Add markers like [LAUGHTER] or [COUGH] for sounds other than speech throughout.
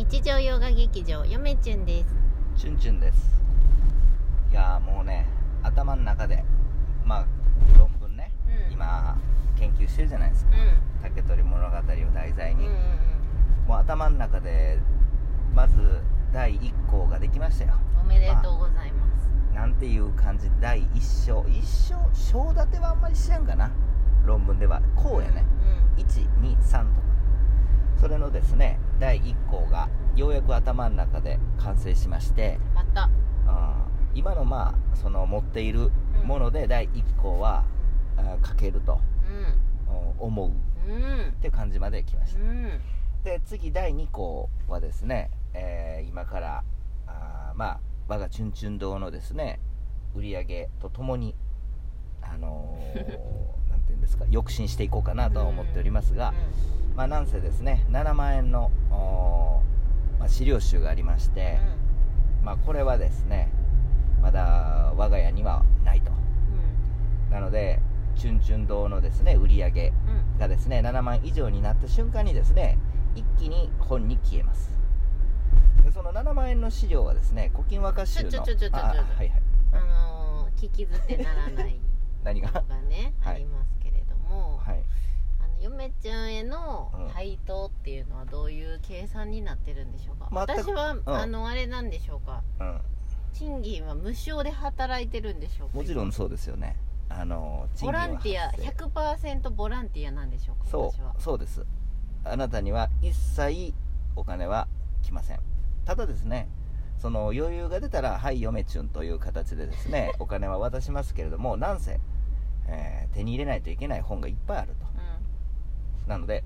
日常洋画劇場よめちゅんです。チュンチュンです。いやーもうね頭の中でまあ論文ね、うん。今研究してるじゃないですか、う竹取物語を題材に、んうんうん。もう頭の中でまず第1項ができましたよ。おめでとうございます。なんていう感じで第1章。1章章立てはあんまり知らんかな。論文では。こうやね、123とかそれのですね第1項がようやく頭の中で完成しましてうん。また今のまあその持っているもので第1項は、あー書けるとお思う。っうん。うんて感じまで来ました。うん。で次第2項はですね、えー今からあーまあ我がチュンチュン堂のですね売り上げとともにあのー [LAUGHS] ていうんですか抑進していこうかなとは思っておりますが、まあなんせですね7万円の、まあ、資料集がありまして、まあこれはですねまだ我が家にはないと。なのでチュンチュン堂のですね売り上げがですね7万以上になった瞬間にですね一気に本に消えます。でその7万円の資料はですね古今和歌集のちょちょちょ。ちょちょあはいはい。あのー聞き捨てならない [LAUGHS] 何がねはい。あります嫁ちゃんへのうん。配当っていうのはどういう計算になってるんでしょうか、私は、ん。あのあれなんでしょうか？うん。賃金は無償で働いてるんでしょうか？もちろんそうですよね。あの賃ボランティア発生。100%ボランティアなんでしょうか？そ私は。うそうです。あなたには一切お金は来ません。ただですねその余裕が出たら「はい嫁チュン」という形でですね [LAUGHS] お金は渡しますけれどもなんせ、えー手に入れないといけない本がいっぱいあるとなので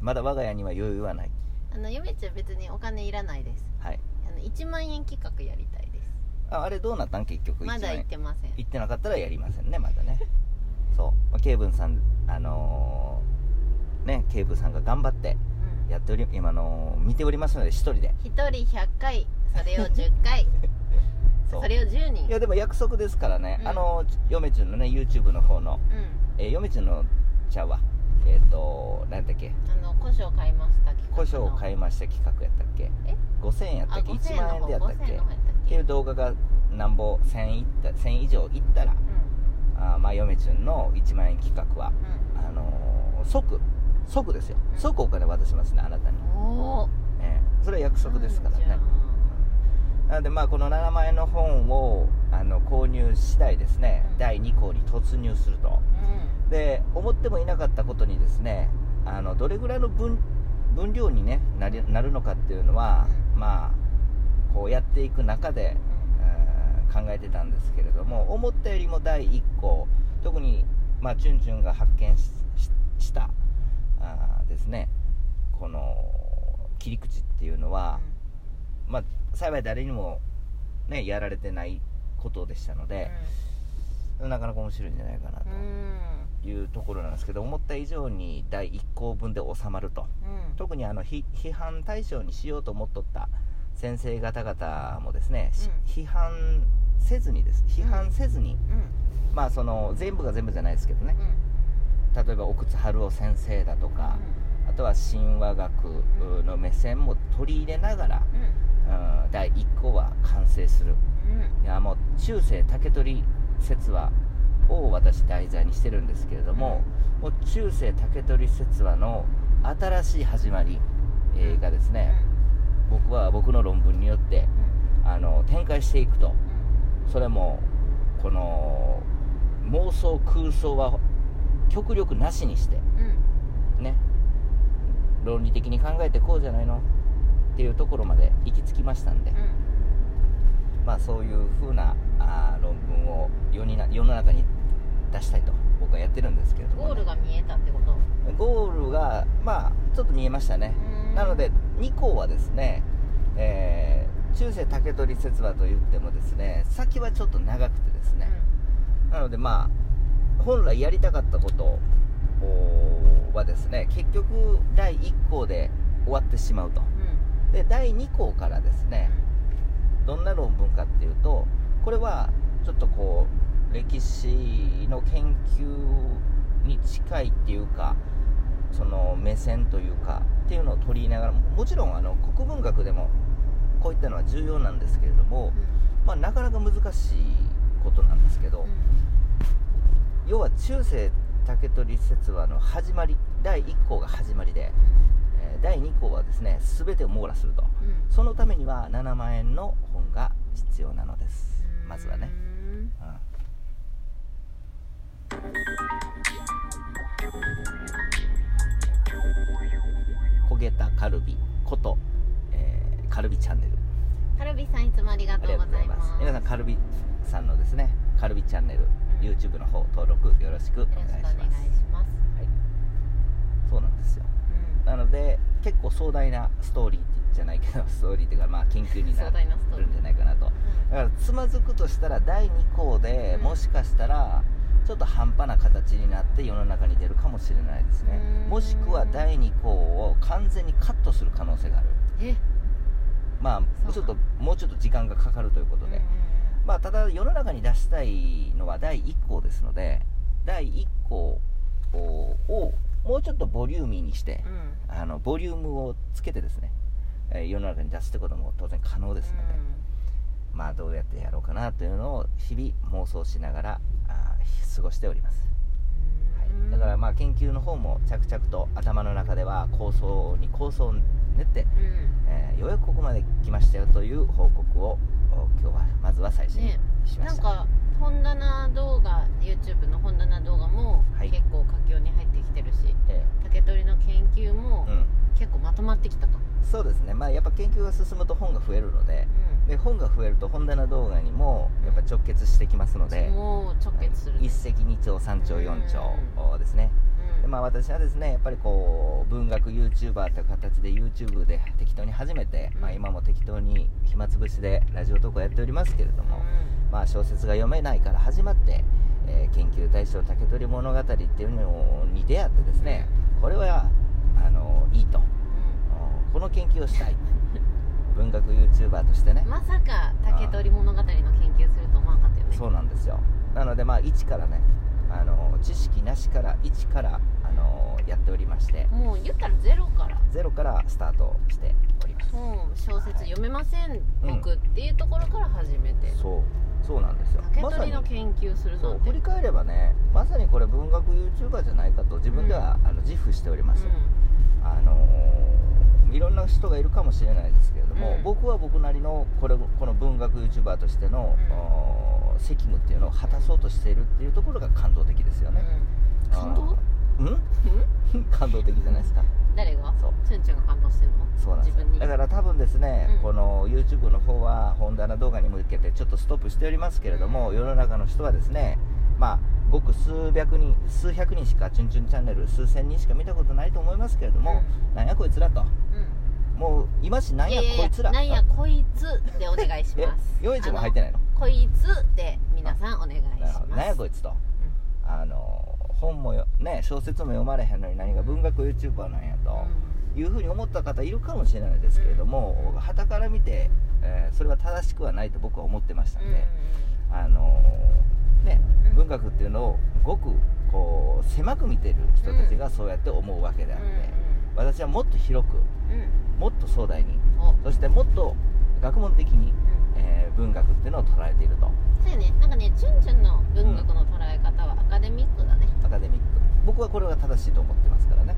まだ我が家には余裕はない。うん、あの嫁ちゃん別にお金いらないです。はい。あの1万円企画やりたいです。ああれどうなったん？結局まだ行ってません。行ってなかったらやりませんねまだね。そう。まあケイブンさんあのーねケイブンさんが頑張ってうん。やっており今の見ておりますので一人で。1人100回それを10回。それを10 [LAUGHS] 人。いやでも約束ですからね、うん。あの嫁ちゅんのね YouTube の方の、うん。えー、嫁ちゅんのちゃうわえっ、と何だっけ？あの古書買いました企画古書を買いました企画やったっけ？え？5000円やったあっけ1万円でやったっ5000け？っていう動画がなんぼ1000いった1000以上いったらあーまあ嫁ちゅんの1万円企画はうん。あのー即即ですよ。うん。即お金渡しますねあなたに、うんおおえーそれは約束ですからね。なのでまあこの7万円の本をあの購入次第ですね、うん。第2項に突入すると。あうんで思ってもいなかったことにですねあのどれぐらいの分分量に、ね、なりなるのかっていうのは、うん。まあこうやっていく中で、えー考えてたんですけれども思ったよりも第1項特に、まあ、チュンチュンが発見したあーですねこの切り口っていうのは、まあ、幸い誰にも、ね、やられてないことでしたので、なかなか面白いんじゃないかなうんうん。というところなんですけど思った以上に第1項分で収まると。うん。特にあのひ批判対象にしようと思っとった先生方々もですね、し批判せずにです。批判せずに、うん。まあその全部が全部じゃないですけどね。うん。例えば奥津春夫先生だとか、あとは神話学の目線も取り入れながら、うん。うん第1項は完成する。うん。いやもう中世竹取説話を私題材にしてるんですけれども、もう中世竹取説話の新しい始まり、えーがですね、僕は僕の論文によってあの展開していくと。それもこの妄想空想は極力なしにしてうんうんね。論理的に考えてこうじゃないの？っていうところまで行き着きましたんで、まあそういう風なあー論文を世にな世の中に出したいと僕はやってるんですけれどもね、ゴールが見えたってこと？ゴールがまあちょっと見えましたね、うん。なので2項はですね、えー中世竹取説話と言ってもですね先はちょっと長くてですね、なのでまあ本来やりたかったことはですね結局第1項で終わってしまうと。うん。で第2項からですね、どんな論文かっていうとこれはちょっとこう歴史の研究に近いっていうかその目線というかっていうのを取りながらもちろんあの国文学でもこういったのは重要なんですけれども、まあ、なかなか難しいことなんですけど、要は中世竹取説話の始まり第1項が始まりで、えー第2項はですね全てを網羅すると。うん。そのためには7万円の本が必要なのです。まずはね、うん。うん焦げたカルビこと、えーカルビチャンネル。カルビさんいつもありがとうございまます。す皆さんカルビさんのですねカルビチャンネル、ん。YouTube の方登録よろしくおよ願いします。はい、そうなんですよ。うん。なので結構壮大なストーリーじゃないけど [LAUGHS] ストーリーっていうかまあ研究にな壮大なストーリー。るんじゃないかなと。だからつまずくとしたら第2項でうん。もしかしたらちょっと半端な形になって世の中に出るかもしれないですね。うん。もしくは第2項を完全にカットする可能性がある。え？まあちょっともうちょっと時間がかかるということで、うんまあただ世の中に出したいのは第1項ですので第1項ををもうちょっとボリューミーにしてうん。うんあのボリュームをつけてですね、えー世の中に出すってことも当然可能ですので、まあどうやってやろうかなというのを日々妄想しながら過ごしております、うんはい、だからまあ研究の方も着々と頭の中では構想に構想を練って、うん。えーようやくここまで来ましたよという報告をお今日はまずは最初にね。しました、なんか本棚動画 YouTube の本棚動画もはい。結構佳境に入ってきてるし、え竹取の研究も結構まとまってきたと、そうですね。まあやっぱ研究が進むと本が増えるのでで本が増えると本棚動画にもやっぱ直結してきますので、もう直結する、一石二鳥三鳥四鳥ですね、うん。でまあ、私はですねやっぱりこう文学 YouTuber という形で YouTube で適当に始めて、うん。まあ、今も適当に暇つぶしでラジオトークをやっておりますけれども、まあ、小説が読めないから始まって、えー研究対象竹取物語っていうのに出会ってですねこれはあのいいと。ううんこの研究をしたい。文学 YouTuber としてね。んまさか竹取物語の研究すると思わなかったよね。そうなんですよ。なのでまあ一からねあの知識なしから一からあのやっておりまして。もう言ったらゼロから。ゼロからスタートしております。もう小説読めません、うん僕っていうところから始めて。そうそうなんですよ。竹取の研究するなんて。振り返ればねまさにこれ文学 YouTuber じゃないかと自分では、あの自負しております、あのーいろんな人がいるかもしれないですけれども、うん。僕は僕なりのこれこの文学 YouTuber としての、うん。責務っていうのを果たそうとしているっていうところが感動的ですようん。ね、うん感動？うん？うん？[LAUGHS] 感動的じゃないですか。誰が？そう。チュンチュンが感動してんの？そうなんですよ。自分に。だから多分ですね、うん。この YouTube の方は本棚動画に向けてちょっとストップしておりますけれども、うん。世の中の人はですねまあごく数百人数百人しかチュンチュンチャンネル数千人しか見たことないと思いますけれども、なんやこいつらと。うん。もう今しなんやいやいやこいつらなんやこいつでお願いしえます。4一も入ってないの？こいつで皆さんお願いします。なんやこいつと、あの本もよね小説も読まれへんのに何が文学 YouTuber なんやと、いうふうに思った方いるかもしれないですけれども、旗から見て、えーそれは正しくはないと僕は思ってましたんで、あのーね。うん。文学っていうのをごくこう狭く見てる人たちがそうやって思うわけであって、私はもっと広くもっと壮大にお。そしてもっと学問的に、うん。えー文学っていうのを捉えていると。そうやね。なんかねチュンチュンの文学の捉え方はアカデミックだね。アカデミック。僕はこれが正しいと思ってますからね。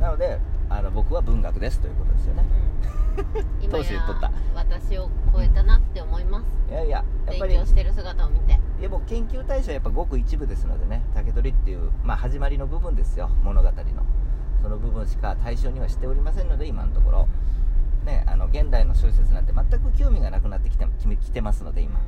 なのであの僕は文学ですということですよね。うん。[LAUGHS] った私を超えたなって思います。いやいややっぱ勉り強してる姿を見て。もう研究対象はやっぱごく一部ですのでね竹取っていう、まあ、始まりの部分ですよ物語の。その部分しか対象にはしておりませんので今のところ。ねあの現代の小説なんて全く興味がなくなってきてききてますので今。うん、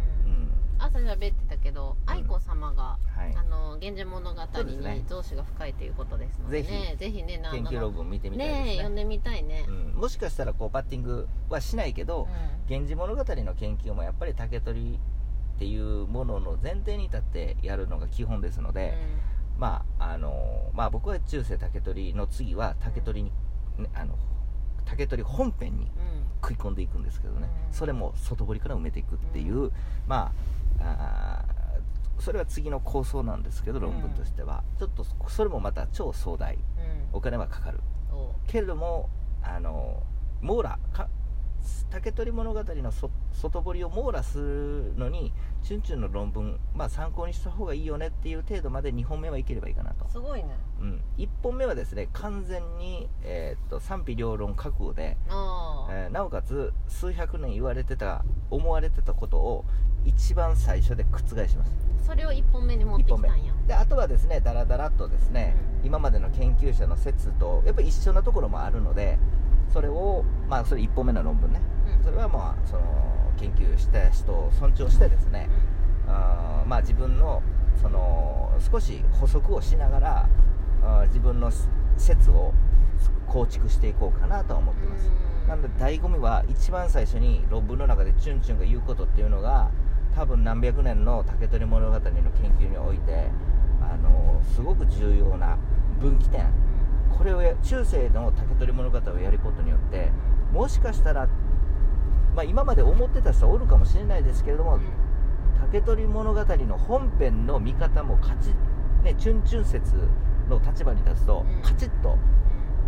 朝喋ってたけど愛子様が、はい。あの源氏物語に造詞が深いということですのでぜね。ぜひねな研究論文見てみたいですね。ねえ読んでみたいね、うん、もしかしたらこうバッティングはしないけど「源氏物語」の研究もやっぱり竹取っていうものの前提に立ってやるのが基本ですので、まああのまあ僕は中世竹取の次は竹取に、ねあの竹取本編にうん。うん食い込んでいくんですけどね、うん。それも外堀から埋めていくっていう、まああーそれは次の構想なんですけど論文としては、ちょっとそれもまた超壮大、お金はかかる。けれどもあの網羅か竹取物語のそ外堀を網羅するのにチュンチュンの論文、まあ、参考にした方がいいよねっていう程度まで2本目はいければいいかなと、すごいね。うん、1本目はですね完全に、えーっと賛否両論覚悟で、えーなおかつ数百年言われてた思われてたことを一番最初で覆します。それを1本目に持ってきたんや。であとはですねダラダラっとですね、今までの研究者の説とやっぱり一緒なところもあるのでそれをまあそれ1本目の論文ね。うん。それはまあその研究した人を尊重してですね、あーまあ自分のその少し補足をしながらあー自分の説を構築していこうかなとは思ってます、うん。なので醍醐味は一番最初に論文の中でチュンチュンが言うことっていうのが多分何百年の竹取物語の研究においてあのすごく重要な分岐点これをや中世の竹取物語をやることによってもしかしたら、まあ、今まで思ってた人はおるかもしれないですけれども、竹取物語の本編の見方もカチッ、ね、チュンチュン説の立場に立つと、うん。カチッと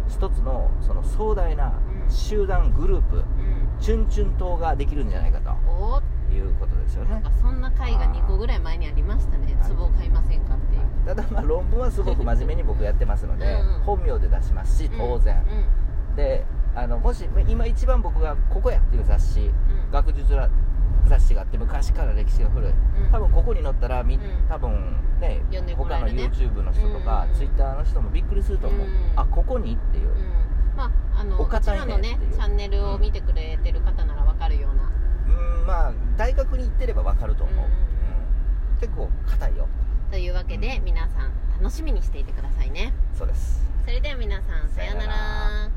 一つのその壮大なうん。集団グループ、うん。うんチュンチュン党ができるんじゃないかおということですよね。なんかそんな回が2個ぐらい前にありましたね。はい。壺を買いませんかっていう。ただまあ論文はすごく真面目に僕やってますのでうんうん。本名で出しますし当然、であのもし今一番僕が「ここや」っていう雑誌うん。うん学術ら雑誌があって昔から歴史が古い。うん。多分ここに載ったらみんうん。多分ね読んでもら他の YouTube の人とかうん。Twitter の人もびっくりすると思う。うん。あここにっていう。うん。まああのおこちのねチャンネルを見てくれてる方なんまあ大学に行ってれば分かると思う、うんうん結構硬いよ。というわけで皆さん楽しみにしていてくださいね。そうです。それでは皆さんさようなら